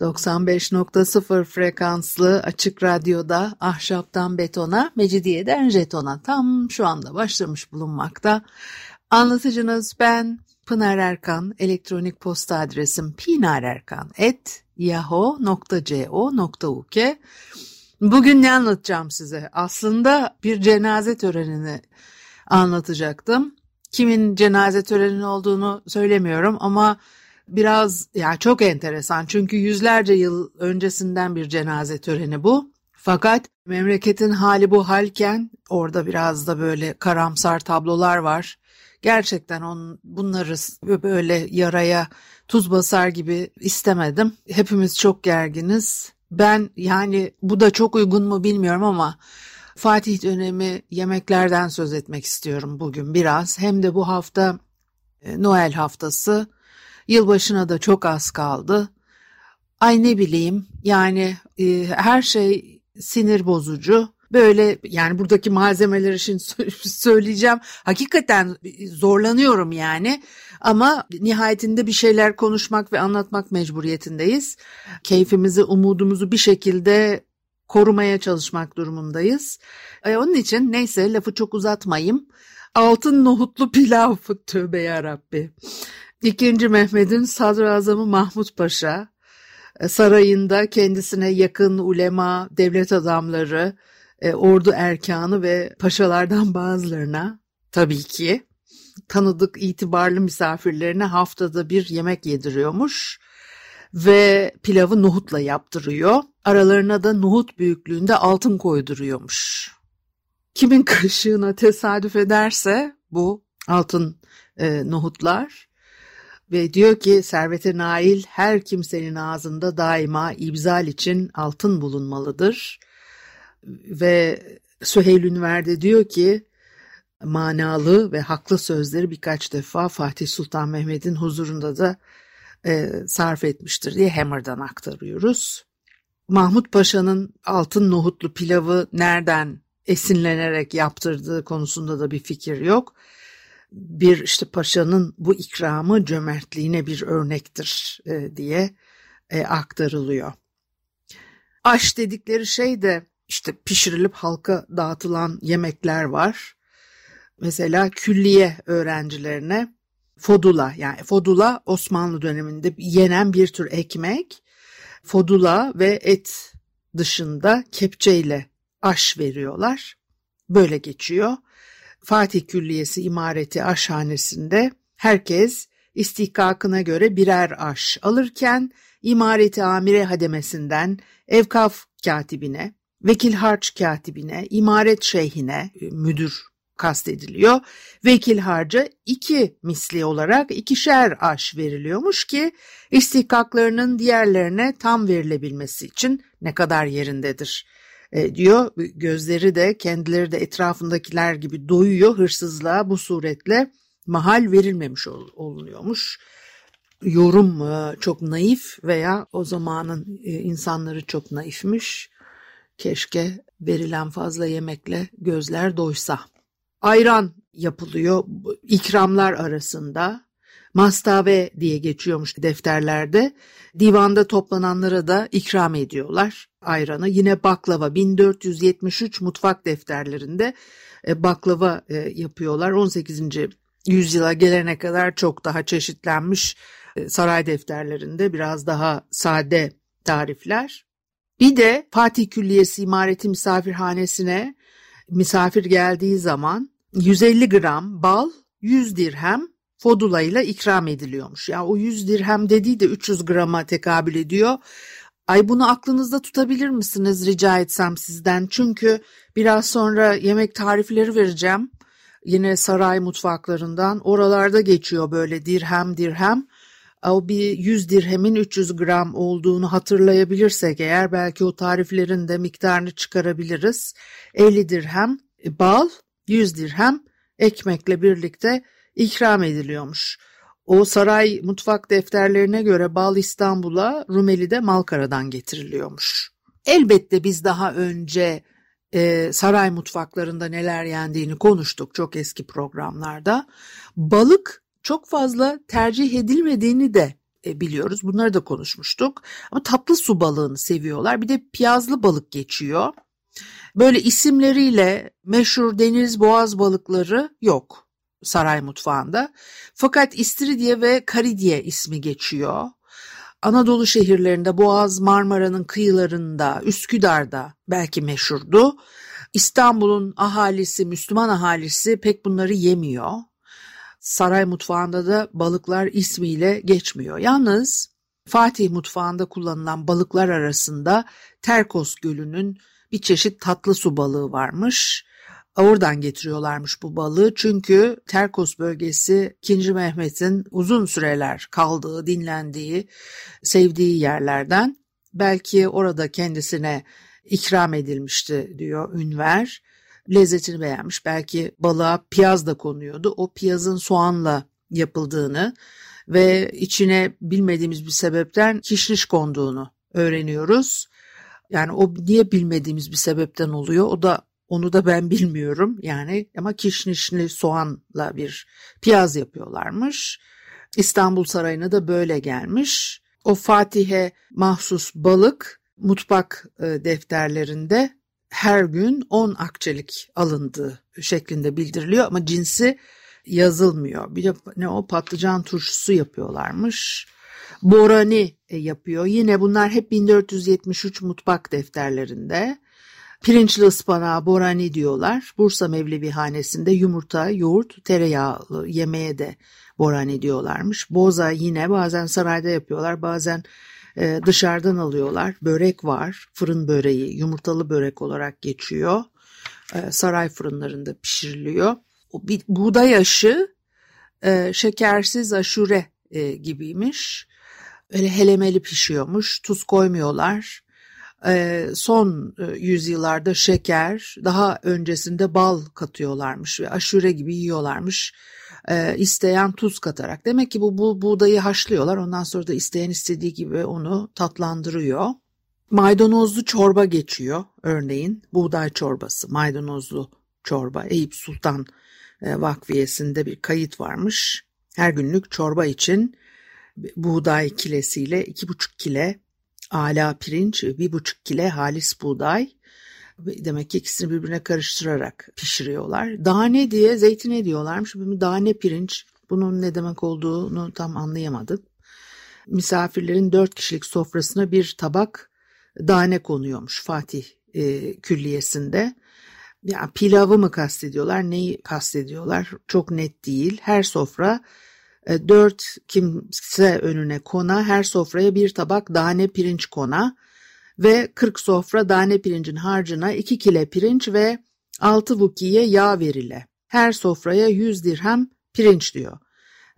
95.0 frekanslı açık radyoda ahşaptan betona, mecidiyeden jetona tam şu anda başlamış bulunmakta. Anlatıcınız ben Pınar Erkan, elektronik posta adresim pinarerkan.yahoo.co.uk Bugün ne anlatacağım size? Aslında bir cenaze törenini anlatacaktım. Kimin cenaze töreni olduğunu söylemiyorum ama biraz ya çok enteresan çünkü yüzlerce yıl öncesinden bir cenaze töreni bu. Fakat memleketin hali bu halken orada biraz da böyle karamsar tablolar var. Gerçekten on, bunları böyle yaraya tuz basar gibi istemedim. Hepimiz çok gerginiz. Ben yani bu da çok uygun mu bilmiyorum ama Fatih dönemi yemeklerden söz etmek istiyorum bugün biraz. Hem de bu hafta e, Noel haftası. Yılbaşına da çok az kaldı. Ay ne bileyim yani e, her şey sinir bozucu. Böyle yani buradaki malzemeler için söyleyeceğim. Hakikaten zorlanıyorum yani. Ama nihayetinde bir şeyler konuşmak ve anlatmak mecburiyetindeyiz. Keyfimizi, umudumuzu bir şekilde korumaya çalışmak durumundayız. E, onun için neyse lafı çok uzatmayayım. Altın nohutlu pilav tövbe yarabbi. İkinci Mehmet'in sadrazamı Mahmut Paşa e, sarayında kendisine yakın ulema, devlet adamları, e, ordu erkanı ve paşalardan bazılarına tabii ki tanıdık itibarlı misafirlerine haftada bir yemek yediriyormuş ve pilavı nohutla yaptırıyor. Aralarına da nohut büyüklüğünde altın koyduruyormuş. Kimin kaşığına tesadüf ederse bu altın e, nohutlar ve diyor ki servete nail her kimsenin ağzında daima ibzal için altın bulunmalıdır. Ve Süheyl Ünver'de diyor ki manalı ve haklı sözleri birkaç defa Fatih Sultan Mehmet'in huzurunda da e, sarf etmiştir diye Hammer'dan aktarıyoruz. Mahmut Paşa'nın altın nohutlu pilavı nereden esinlenerek yaptırdığı konusunda da bir fikir yok. Bir işte paşanın bu ikramı cömertliğine bir örnektir e, diye e, aktarılıyor. Aş dedikleri şey de işte pişirilip halka dağıtılan yemekler var. Mesela külliye öğrencilerine fodula yani fodula Osmanlı döneminde yenen bir tür ekmek. Fodula ve et dışında kepçeyle aş veriyorlar. Böyle geçiyor. Fatih Külliyesi imareti aşhanesinde herkes istihkakına göre birer aş alırken imareti amire hademesinden evkaf katibine, vekil harç katibine, imaret şeyhine, müdür kastediliyor. Vekil harca iki misli olarak ikişer aş veriliyormuş ki istihkaklarının diğerlerine tam verilebilmesi için ne kadar yerindedir e, diyor. Gözleri de kendileri de etrafındakiler gibi doyuyor hırsızlığa bu suretle mahal verilmemiş ol, olunuyormuş. Yorum e, çok naif veya o zamanın e, insanları çok naifmiş. Keşke verilen fazla yemekle gözler doysa ayran yapılıyor ikramlar arasında. Mastave diye geçiyormuş defterlerde. Divanda toplananlara da ikram ediyorlar ayranı. Yine baklava 1473 mutfak defterlerinde e, baklava e, yapıyorlar. 18. yüzyıla gelene kadar çok daha çeşitlenmiş e, saray defterlerinde biraz daha sade tarifler. Bir de Fatih Külliyesi İmareti Misafirhanesi'ne misafir geldiği zaman 150 gram bal 100 dirhem fodula ile ikram ediliyormuş. Ya o 100 dirhem dediği de 300 grama tekabül ediyor. Ay bunu aklınızda tutabilir misiniz rica etsem sizden? Çünkü biraz sonra yemek tarifleri vereceğim. Yine saray mutfaklarından oralarda geçiyor böyle dirhem dirhem. o bir 100 dirhemin 300 gram olduğunu hatırlayabilirsek eğer belki o tariflerin de miktarını çıkarabiliriz. 50 dirhem bal, 100 dirhem ekmekle birlikte ikram ediliyormuş. O saray mutfak defterlerine göre bal İstanbul'a Rumeli'de Malkara'dan getiriliyormuş. Elbette biz daha önce e, saray mutfaklarında neler yendiğini konuştuk çok eski programlarda. Balık çok fazla tercih edilmediğini de e, biliyoruz. Bunları da konuşmuştuk. Ama tatlı su balığını seviyorlar. Bir de piyazlı balık geçiyor. Böyle isimleriyle meşhur deniz boğaz balıkları yok saray mutfağında. Fakat istiridye ve karidye ismi geçiyor. Anadolu şehirlerinde Boğaz Marmara'nın kıyılarında, Üsküdar'da belki meşhurdu. İstanbul'un ahalisi, Müslüman ahalisi pek bunları yemiyor. Saray mutfağında da balıklar ismiyle geçmiyor. Yalnız Fatih mutfağında kullanılan balıklar arasında Terkos Gölü'nün bir çeşit tatlı su balığı varmış. Oradan getiriyorlarmış bu balığı çünkü Terkos bölgesi 2. Mehmet'in uzun süreler kaldığı, dinlendiği, sevdiği yerlerden. Belki orada kendisine ikram edilmişti diyor Ünver. Lezzetini beğenmiş. Belki balığa piyaz da konuyordu. O piyazın soğanla yapıldığını ve içine bilmediğimiz bir sebepten kişniş konduğunu öğreniyoruz. Yani o niye bilmediğimiz bir sebepten oluyor o da onu da ben bilmiyorum yani ama kişnişli soğanla bir piyaz yapıyorlarmış. İstanbul Sarayı'na da böyle gelmiş. O Fatih'e mahsus balık mutfak e, defterlerinde her gün 10 akçelik alındığı şeklinde bildiriliyor ama cinsi yazılmıyor. Bir de ne o patlıcan turşusu yapıyorlarmış. Borani e, yapıyor. Yine bunlar hep 1473 mutfak defterlerinde. Pirinçli ıspanağı borani diyorlar. Bursa Mevlevi Hanesi'nde yumurta, yoğurt, tereyağlı yemeğe de borani diyorlarmış. Boza yine bazen sarayda yapıyorlar, bazen e, dışarıdan alıyorlar. Börek var, fırın böreği, yumurtalı börek olarak geçiyor. E, saray fırınlarında pişiriliyor. O bir buğday aşı, e, şekersiz aşure e, gibiymiş. Öyle helemeli pişiyormuş, tuz koymuyorlar son e, yüzyıllarda şeker, daha öncesinde bal katıyorlarmış ve aşure gibi yiyorlarmış. Ee, isteyen tuz katarak. Demek ki bu, bu buğdayı haşlıyorlar. Ondan sonra da isteyen istediği gibi onu tatlandırıyor. Maydanozlu çorba geçiyor örneğin. Buğday çorbası, maydanozlu çorba. Eyüp Sultan e, Vakfiyesi'nde bir kayıt varmış. Her günlük çorba için buğday kilesiyle iki buçuk kile ala pirinç, bir buçuk kile halis buğday. Demek ki ikisini birbirine karıştırarak pişiriyorlar. Dane diye zeytine diyorlarmış. Dane pirinç. Bunun ne demek olduğunu tam anlayamadım. Misafirlerin dört kişilik sofrasına bir tabak dane konuyormuş Fatih e, külliyesinde. Ya pilavı mı kastediyorlar, neyi kastediyorlar çok net değil. Her sofra dört kimse önüne kona, her sofraya bir tabak dane pirinç kona ve 40 sofra dane pirincin harcına 2 kile pirinç ve 6 vukiye yağ verile. Her sofraya 100 dirhem pirinç diyor.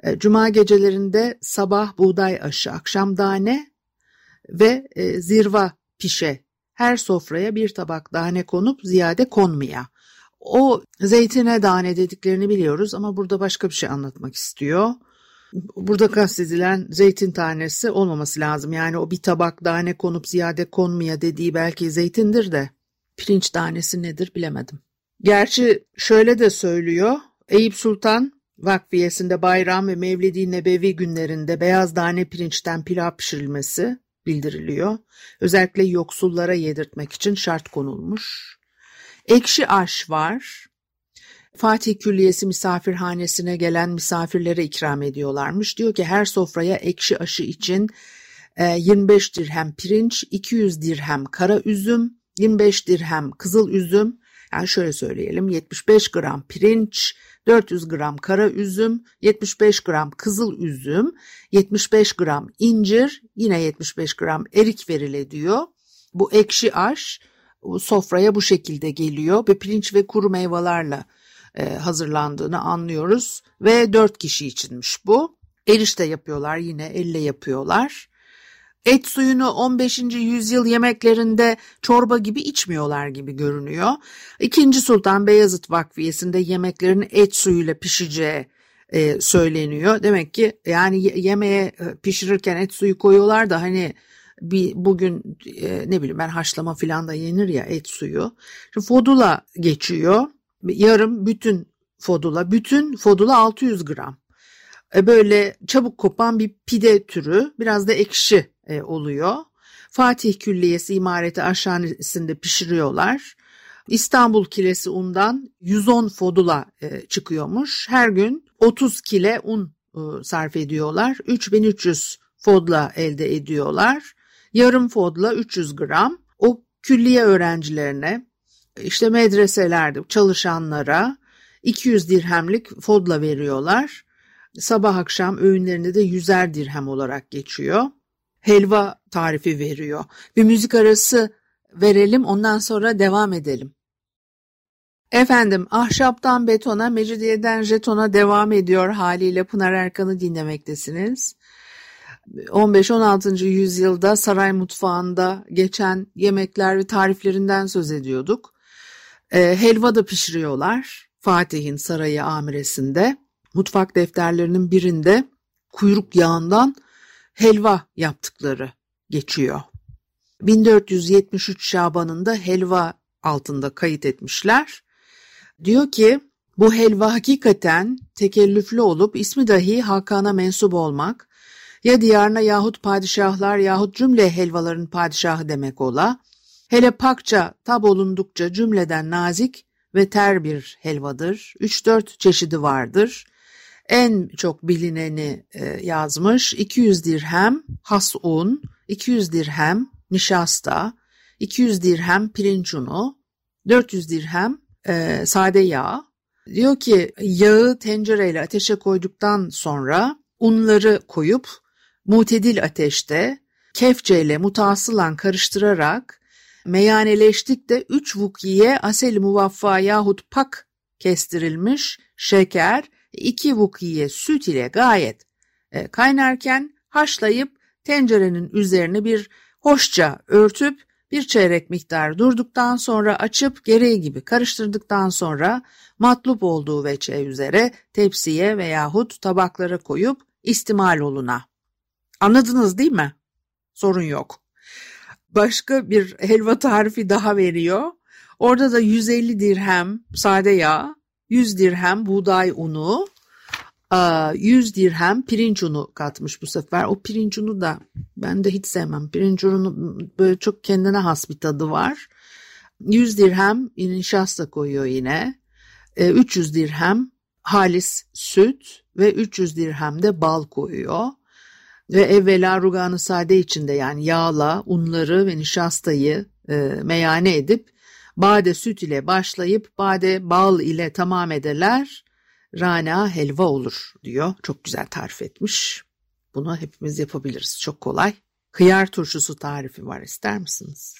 E, Cuma gecelerinde sabah buğday aşı, akşam dane ve e, zirva pişe. Her sofraya bir tabak dane konup ziyade konmaya. O zeytine dane dediklerini biliyoruz ama burada başka bir şey anlatmak istiyor. Burada kastedilen zeytin tanesi olmaması lazım. Yani o bir tabak tane konup ziyade konmaya dediği belki zeytindir de pirinç tanesi nedir bilemedim. Gerçi şöyle de söylüyor. Eyüp Sultan Vakfiyesinde bayram ve Mevlidi Nebevi günlerinde beyaz tane pirinçten pilav pişirilmesi bildiriliyor. Özellikle yoksullara yedirtmek için şart konulmuş. Ekşi aş var. Fatih Külliyesi misafirhanesine gelen misafirlere ikram ediyorlarmış. Diyor ki her sofraya ekşi aşı için 25 e, dirhem pirinç, 200 dirhem kara üzüm, 25 dirhem kızıl üzüm, yani şöyle söyleyelim 75 gram pirinç, 400 gram kara üzüm, 75 gram kızıl üzüm, 75 gram incir, yine 75 gram erik verile diyor. Bu ekşi aş sofraya bu şekilde geliyor ve pirinç ve kuru meyvelerle hazırlandığını anlıyoruz ve dört kişi içinmiş bu. Erişte yapıyorlar yine elle yapıyorlar. Et suyunu 15. yüzyıl yemeklerinde çorba gibi içmiyorlar gibi görünüyor. İkinci Sultan Beyazıt Vakfiyesi'nde yemeklerin et suyuyla pişeceği e, söyleniyor. Demek ki yani yemeğe e, pişirirken et suyu koyuyorlar da hani bir bugün e, ne bileyim ben haşlama filan da yenir ya et suyu. Şimdi fodula geçiyor. Yarım bütün fodula. Bütün fodula 600 gram. E, böyle çabuk kopan bir pide türü. Biraz da ekşi e, oluyor. Fatih Külliyesi imareti aşhanesinde pişiriyorlar. İstanbul kilesi undan 110 fodula e, çıkıyormuş. Her gün 30 kile un sarf ediyorlar. 3300 fodla elde ediyorlar. Yarım fodla 300 gram. O külliye öğrencilerine, işte medreselerde çalışanlara 200 dirhemlik fodla veriyorlar. Sabah akşam öğünlerinde de yüzer dirhem olarak geçiyor. Helva tarifi veriyor. Bir müzik arası verelim ondan sonra devam edelim. Efendim ahşaptan betona, mecidiyeden jetona devam ediyor haliyle Pınar Erkan'ı dinlemektesiniz. 15-16. yüzyılda saray mutfağında geçen yemekler ve tariflerinden söz ediyorduk. E, helva da pişiriyorlar Fatih'in sarayı amiresinde. Mutfak defterlerinin birinde kuyruk yağından helva yaptıkları geçiyor. 1473 Şaban'ında helva altında kayıt etmişler. Diyor ki bu helva hakikaten tekellüflü olup ismi dahi Hakan'a mensup olmak, ya diyarına yahut padişahlar yahut cümle helvaların padişahı demek ola, hele pakça tab olundukça cümleden nazik ve ter bir helvadır. 3-4 çeşidi vardır. En çok bilineni e, yazmış 200 dirhem has un, 200 dirhem nişasta, 200 dirhem pirinç unu, 400 dirhem e, sade yağ. Diyor ki yağı tencereyle ateşe koyduktan sonra unları koyup mutedil ateşte kefçeyle mutasılan karıştırarak meyhaneleştikte üç vukiye asel muvaffa yahut pak kestirilmiş şeker, iki vukiye süt ile gayet e, kaynarken haşlayıp tencerenin üzerine bir hoşça örtüp bir çeyrek miktar durduktan sonra açıp gereği gibi karıştırdıktan sonra matlup olduğu veçe üzere tepsiye veyahut tabaklara koyup istimal oluna. Anladınız değil mi? Sorun yok. Başka bir helva tarifi daha veriyor. Orada da 150 dirhem sade yağ, 100 dirhem buğday unu, 100 dirhem pirinç unu katmış bu sefer. O pirinç unu da ben de hiç sevmem. Pirinç unu böyle çok kendine has bir tadı var. 100 dirhem nişasta koyuyor yine. 300 dirhem halis süt ve 300 dirhem de bal koyuyor. Ve evvela ruganı sade içinde yani yağla unları ve nişastayı e, meyane edip bade süt ile başlayıp bade bal ile tamam ederler rana helva olur diyor. Çok güzel tarif etmiş. Bunu hepimiz yapabiliriz. Çok kolay. Hıyar turşusu tarifi var ister misiniz?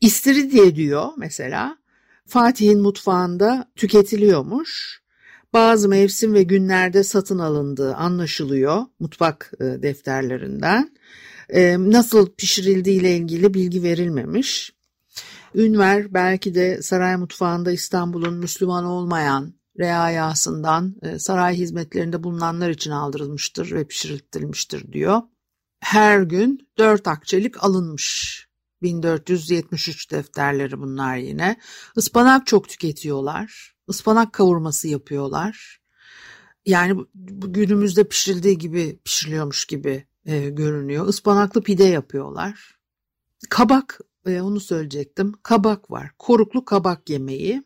İstiridye diyor mesela Fatih'in mutfağında tüketiliyormuş. Bazı mevsim ve günlerde satın alındığı anlaşılıyor mutfak e, defterlerinden. E, nasıl pişirildiği ile ilgili bilgi verilmemiş. Ünver belki de saray mutfağında İstanbul'un Müslüman olmayan reayasından e, saray hizmetlerinde bulunanlar için aldırılmıştır ve pişiriltilmiştir diyor. Her gün dört akçelik alınmış. 1473 defterleri bunlar yine. Ispanak çok tüketiyorlar. Ispanak kavurması yapıyorlar. Yani günümüzde pişirildiği gibi pişiriliyormuş gibi e, görünüyor. Ispanaklı pide yapıyorlar. Kabak, e, onu söyleyecektim. Kabak var. Koruklu kabak yemeği.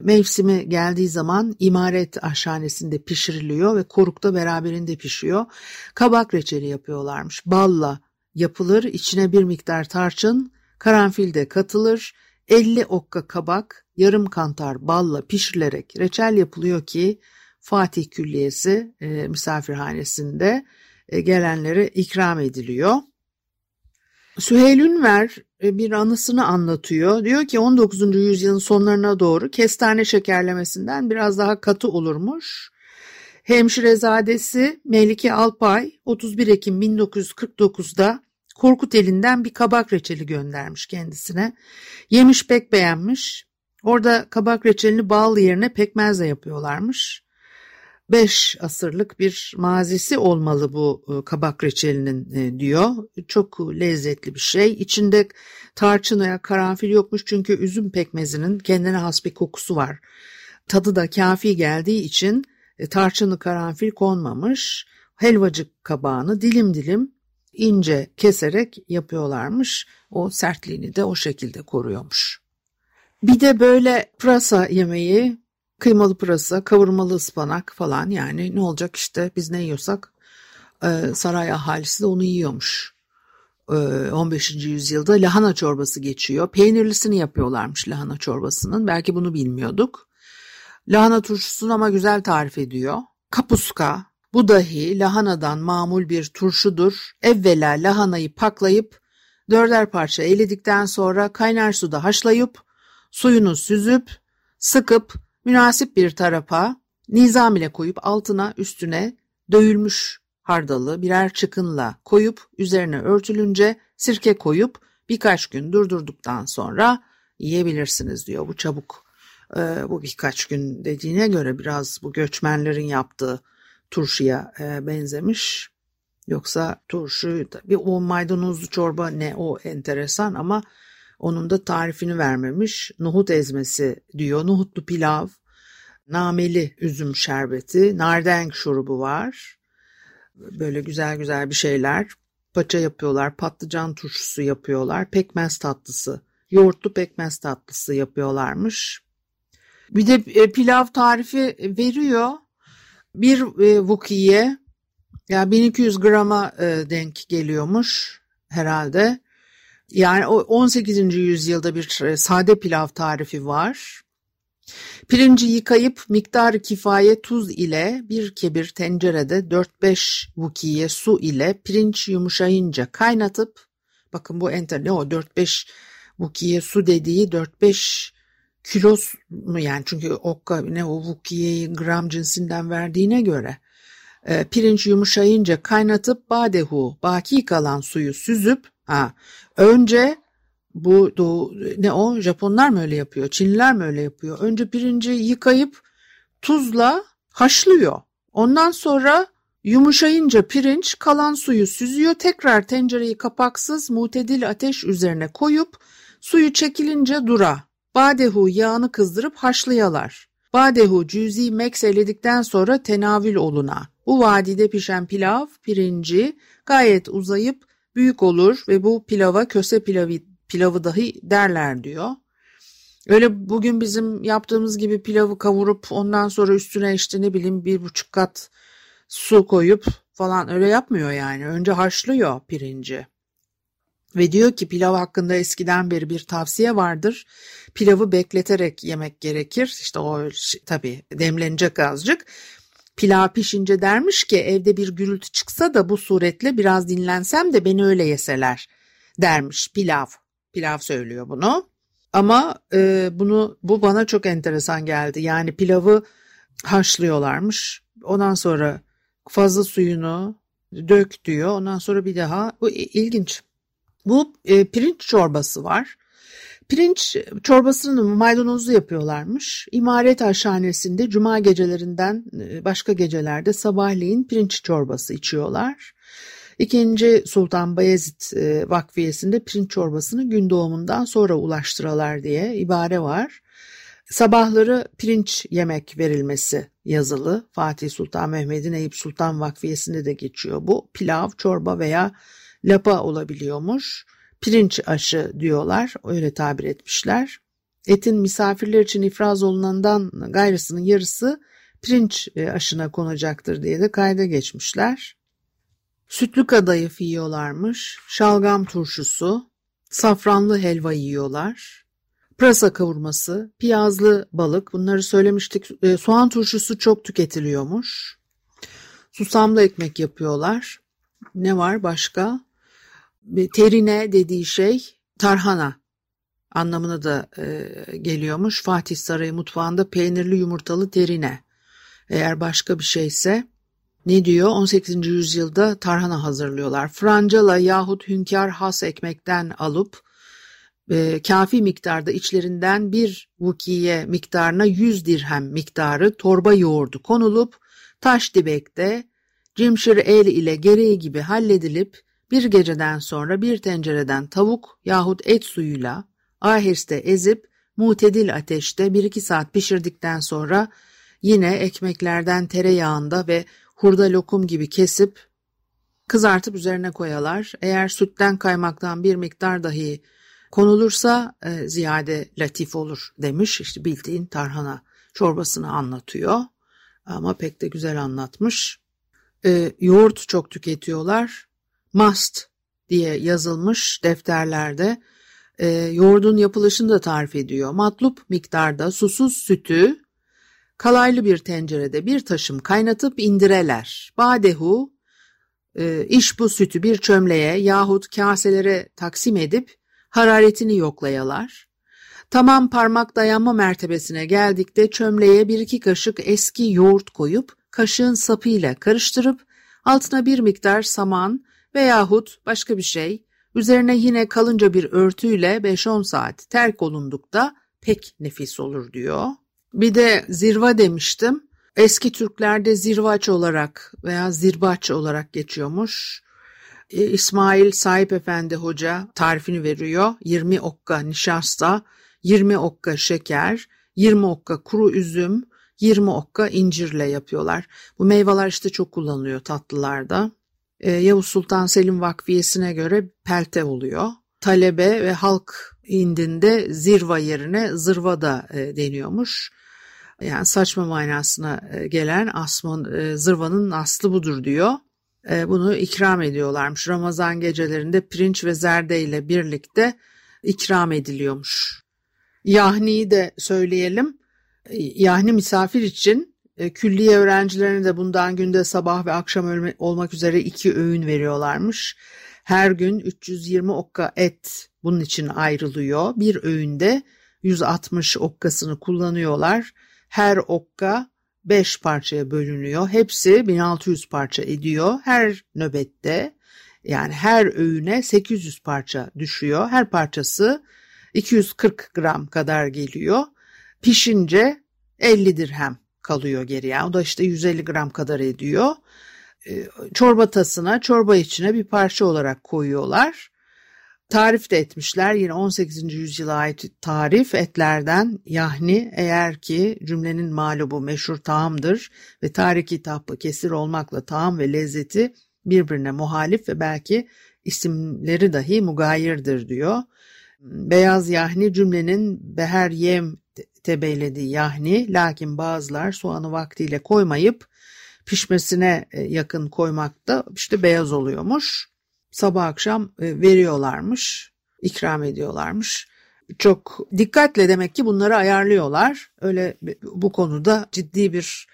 Mevsimi geldiği zaman imaret aşhanesinde pişiriliyor ve korukta beraberinde pişiyor. Kabak reçeli yapıyorlarmış. Balla yapılır, içine bir miktar tarçın, karanfil de katılır. 50 okka kabak, yarım kantar balla pişirilerek reçel yapılıyor ki Fatih Külliyesi e, misafirhanesinde e, gelenlere ikram ediliyor. Süheyl Ünver e, bir anısını anlatıyor. Diyor ki 19. yüzyılın sonlarına doğru kestane şekerlemesinden biraz daha katı olurmuş. Hemşirezadesi Melike Alpay 31 Ekim 1949'da Korkut elinden bir kabak reçeli göndermiş kendisine. Yemiş pek beğenmiş. Orada kabak reçelini bal yerine pekmezle yapıyorlarmış. Beş asırlık bir mazisi olmalı bu e, kabak reçelinin e, diyor. Çok lezzetli bir şey. İçinde tarçın veya karanfil yokmuş çünkü üzüm pekmezinin kendine has bir kokusu var. Tadı da kafi geldiği için e, tarçınlı karanfil konmamış. Helvacık kabağını dilim dilim ince keserek yapıyorlarmış. O sertliğini de o şekilde koruyormuş. Bir de böyle pırasa yemeği, kıymalı pırasa, kavurmalı ıspanak falan yani ne olacak işte biz ne yiyorsak e, saray ahalisi de onu yiyormuş. 15. E, yüzyılda lahana çorbası geçiyor. Peynirlisini yapıyorlarmış lahana çorbasının. Belki bunu bilmiyorduk. Lahana turşusunu ama güzel tarif ediyor. Kapuska, bu dahi lahanadan mamul bir turşudur. Evvela lahanayı paklayıp dörder parça eledikten sonra kaynar suda haşlayıp suyunu süzüp sıkıp münasip bir tarafa nizam ile koyup altına üstüne dövülmüş hardalı birer çıkınla koyup üzerine örtülünce sirke koyup birkaç gün durdurduktan sonra yiyebilirsiniz diyor bu çabuk. Ee, bu birkaç gün dediğine göre biraz bu göçmenlerin yaptığı turşuya e, benzemiş. Yoksa turşu bir o maydanozlu çorba ne o enteresan ama onun da tarifini vermemiş. Nohut ezmesi diyor. Nohutlu pilav, nameli üzüm şerbeti, nardenk şurubu var. Böyle güzel güzel bir şeyler. Paça yapıyorlar, patlıcan turşusu yapıyorlar, pekmez tatlısı, yoğurtlu pekmez tatlısı yapıyorlarmış. Bir de e, pilav tarifi veriyor bir vukiye yani 1200 grama e, denk geliyormuş herhalde. Yani o 18. yüzyılda bir e, sade pilav tarifi var. Pirinci yıkayıp miktar kifaye tuz ile bir kebir tencerede 4-5 vukiye su ile pirinç yumuşayınca kaynatıp bakın bu enter ne o 4-5 vukiye su dediği 4-5 kilos mu yani? Çünkü okka ne o vukiyeyi gram cinsinden verdiğine göre e, pirinç yumuşayınca kaynatıp badehu baki kalan suyu süzüp ha önce bu doğu, ne o Japonlar mı öyle yapıyor Çinliler mi öyle yapıyor? Önce pirinci yıkayıp tuzla haşlıyor. Ondan sonra yumuşayınca pirinç kalan suyu süzüyor. Tekrar tencereyi kapaksız mutedil ateş üzerine koyup suyu çekilince dura Badehu yağını kızdırıp haşlayalar. Badehu cüzi mekseledikten sonra tenavül oluna. Bu vadide pişen pilav, pirinci gayet uzayıp büyük olur ve bu pilava köse pilavı, pilavı dahi derler diyor. Öyle bugün bizim yaptığımız gibi pilavı kavurup ondan sonra üstüne işte ne bileyim bir buçuk kat su koyup falan öyle yapmıyor yani. Önce haşlıyor pirinci. Ve diyor ki pilav hakkında eskiden beri bir tavsiye vardır. Pilavı bekleterek yemek gerekir. İşte o tabii demlenecek azıcık. Pilav pişince dermiş ki evde bir gürültü çıksa da bu suretle biraz dinlensem de beni öyle yeseler dermiş pilav. Pilav söylüyor bunu. Ama e, bunu bu bana çok enteresan geldi. Yani pilavı haşlıyorlarmış. Ondan sonra fazla suyunu dök diyor. Ondan sonra bir daha bu ilginç. Bu e, pirinç çorbası var. Pirinç çorbasını maydanozlu yapıyorlarmış. İmaret aşhanesinde cuma gecelerinden e, başka gecelerde sabahleyin pirinç çorbası içiyorlar. İkinci Sultan Bayezid e, Vakfiyesi'nde pirinç çorbasını gün doğumundan sonra ulaştıralar diye ibare var. Sabahları pirinç yemek verilmesi yazılı. Fatih Sultan Mehmet'in Eyüp Sultan Vakfiyesi'nde de geçiyor bu. Pilav, çorba veya lapa olabiliyormuş. Pirinç aşı diyorlar, öyle tabir etmişler. Etin misafirler için ifraz olunandan gayrısının yarısı pirinç e, aşına konacaktır diye de kayda geçmişler. Sütlü kadayıf yiyorlarmış, şalgam turşusu, safranlı helva yiyorlar, pırasa kavurması, piyazlı balık bunları söylemiştik. E, soğan turşusu çok tüketiliyormuş. Susamlı ekmek yapıyorlar. Ne var başka? Terine dediği şey tarhana anlamına da e, geliyormuş. Fatih Sarayı mutfağında peynirli yumurtalı terine Eğer başka bir şeyse ne diyor? 18. yüzyılda tarhana hazırlıyorlar. Francala yahut hünkâr has ekmekten alıp e, kafi miktarda içlerinden bir vukiye miktarına 100 dirhem miktarı torba yoğurdu konulup taş dibekte cimşir el ile gereği gibi halledilip bir geceden sonra bir tencereden tavuk yahut et suyuyla aheste ezip mutedil ateşte bir iki saat pişirdikten sonra yine ekmeklerden tereyağında ve hurda lokum gibi kesip kızartıp üzerine koyalar. Eğer sütten kaymaktan bir miktar dahi konulursa e, ziyade latif olur demiş. İşte bildiğin tarhana çorbasını anlatıyor ama pek de güzel anlatmış. E, yoğurt çok tüketiyorlar. Must diye yazılmış defterlerde e, yoğurdun yapılışını da tarif ediyor. Matlup miktarda susuz sütü kalaylı bir tencerede bir taşım kaynatıp indireler. Badehu e, iş bu sütü bir çömleğe yahut kaselere taksim edip hararetini yoklayalar. Tamam parmak dayanma mertebesine geldikte çömleğe bir iki kaşık eski yoğurt koyup kaşığın sapıyla karıştırıp altına bir miktar saman veyahut başka bir şey üzerine yine kalınca bir örtüyle 5-10 saat terk olundukta pek nefis olur diyor. Bir de zirva demiştim. Eski Türklerde zirvaç olarak veya zirbaç olarak geçiyormuş. E, İsmail Sahip Efendi Hoca tarifini veriyor. 20 okka nişasta, 20 okka şeker, 20 okka kuru üzüm, 20 okka incirle yapıyorlar. Bu meyveler işte çok kullanılıyor tatlılarda. Ee, Yavuz Sultan Selim Vakfiyesi'ne göre pelte oluyor. Talebe ve halk indinde zirva yerine zırva da e, deniyormuş. Yani saçma manasına e, gelen asmın, e, zırvanın aslı budur diyor. Bunu ikram ediyorlarmış. Ramazan gecelerinde pirinç ve zerde ile birlikte ikram ediliyormuş. Yahni'yi de söyleyelim. Yahni misafir için e, külliye öğrencilerine de bundan günde sabah ve akşam olmak üzere iki öğün veriyorlarmış. Her gün 320 okka et bunun için ayrılıyor. Bir öğünde 160 okkasını kullanıyorlar. Her okka 5 parçaya bölünüyor. Hepsi 1600 parça ediyor. Her nöbette yani her öğüne 800 parça düşüyor. Her parçası 240 gram kadar geliyor. Pişince 50 dirhem kalıyor geriye. O da işte 150 gram kadar ediyor. Ee, çorba tasına, çorba içine bir parça olarak koyuyorlar. Tarif de etmişler. Yine 18. yüzyıla ait tarif etlerden yahni eğer ki cümlenin malubu meşhur taamdır ve tarih kitabı kesir olmakla taam ve lezzeti birbirine muhalif ve belki isimleri dahi mugayirdir diyor. Beyaz yahni cümlenin beher yem tebeyledi yahni lakin bazılar soğanı vaktiyle koymayıp pişmesine e, yakın koymakta işte beyaz oluyormuş. Sabah akşam e, veriyorlarmış, ikram ediyorlarmış. Çok dikkatle demek ki bunları ayarlıyorlar. Öyle bu konuda ciddi bir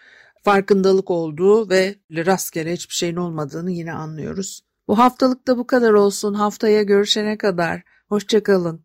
farkındalık olduğu ve rastgele hiçbir şeyin olmadığını yine anlıyoruz. Bu haftalıkta bu kadar olsun. Haftaya görüşene kadar. Hoşçakalın.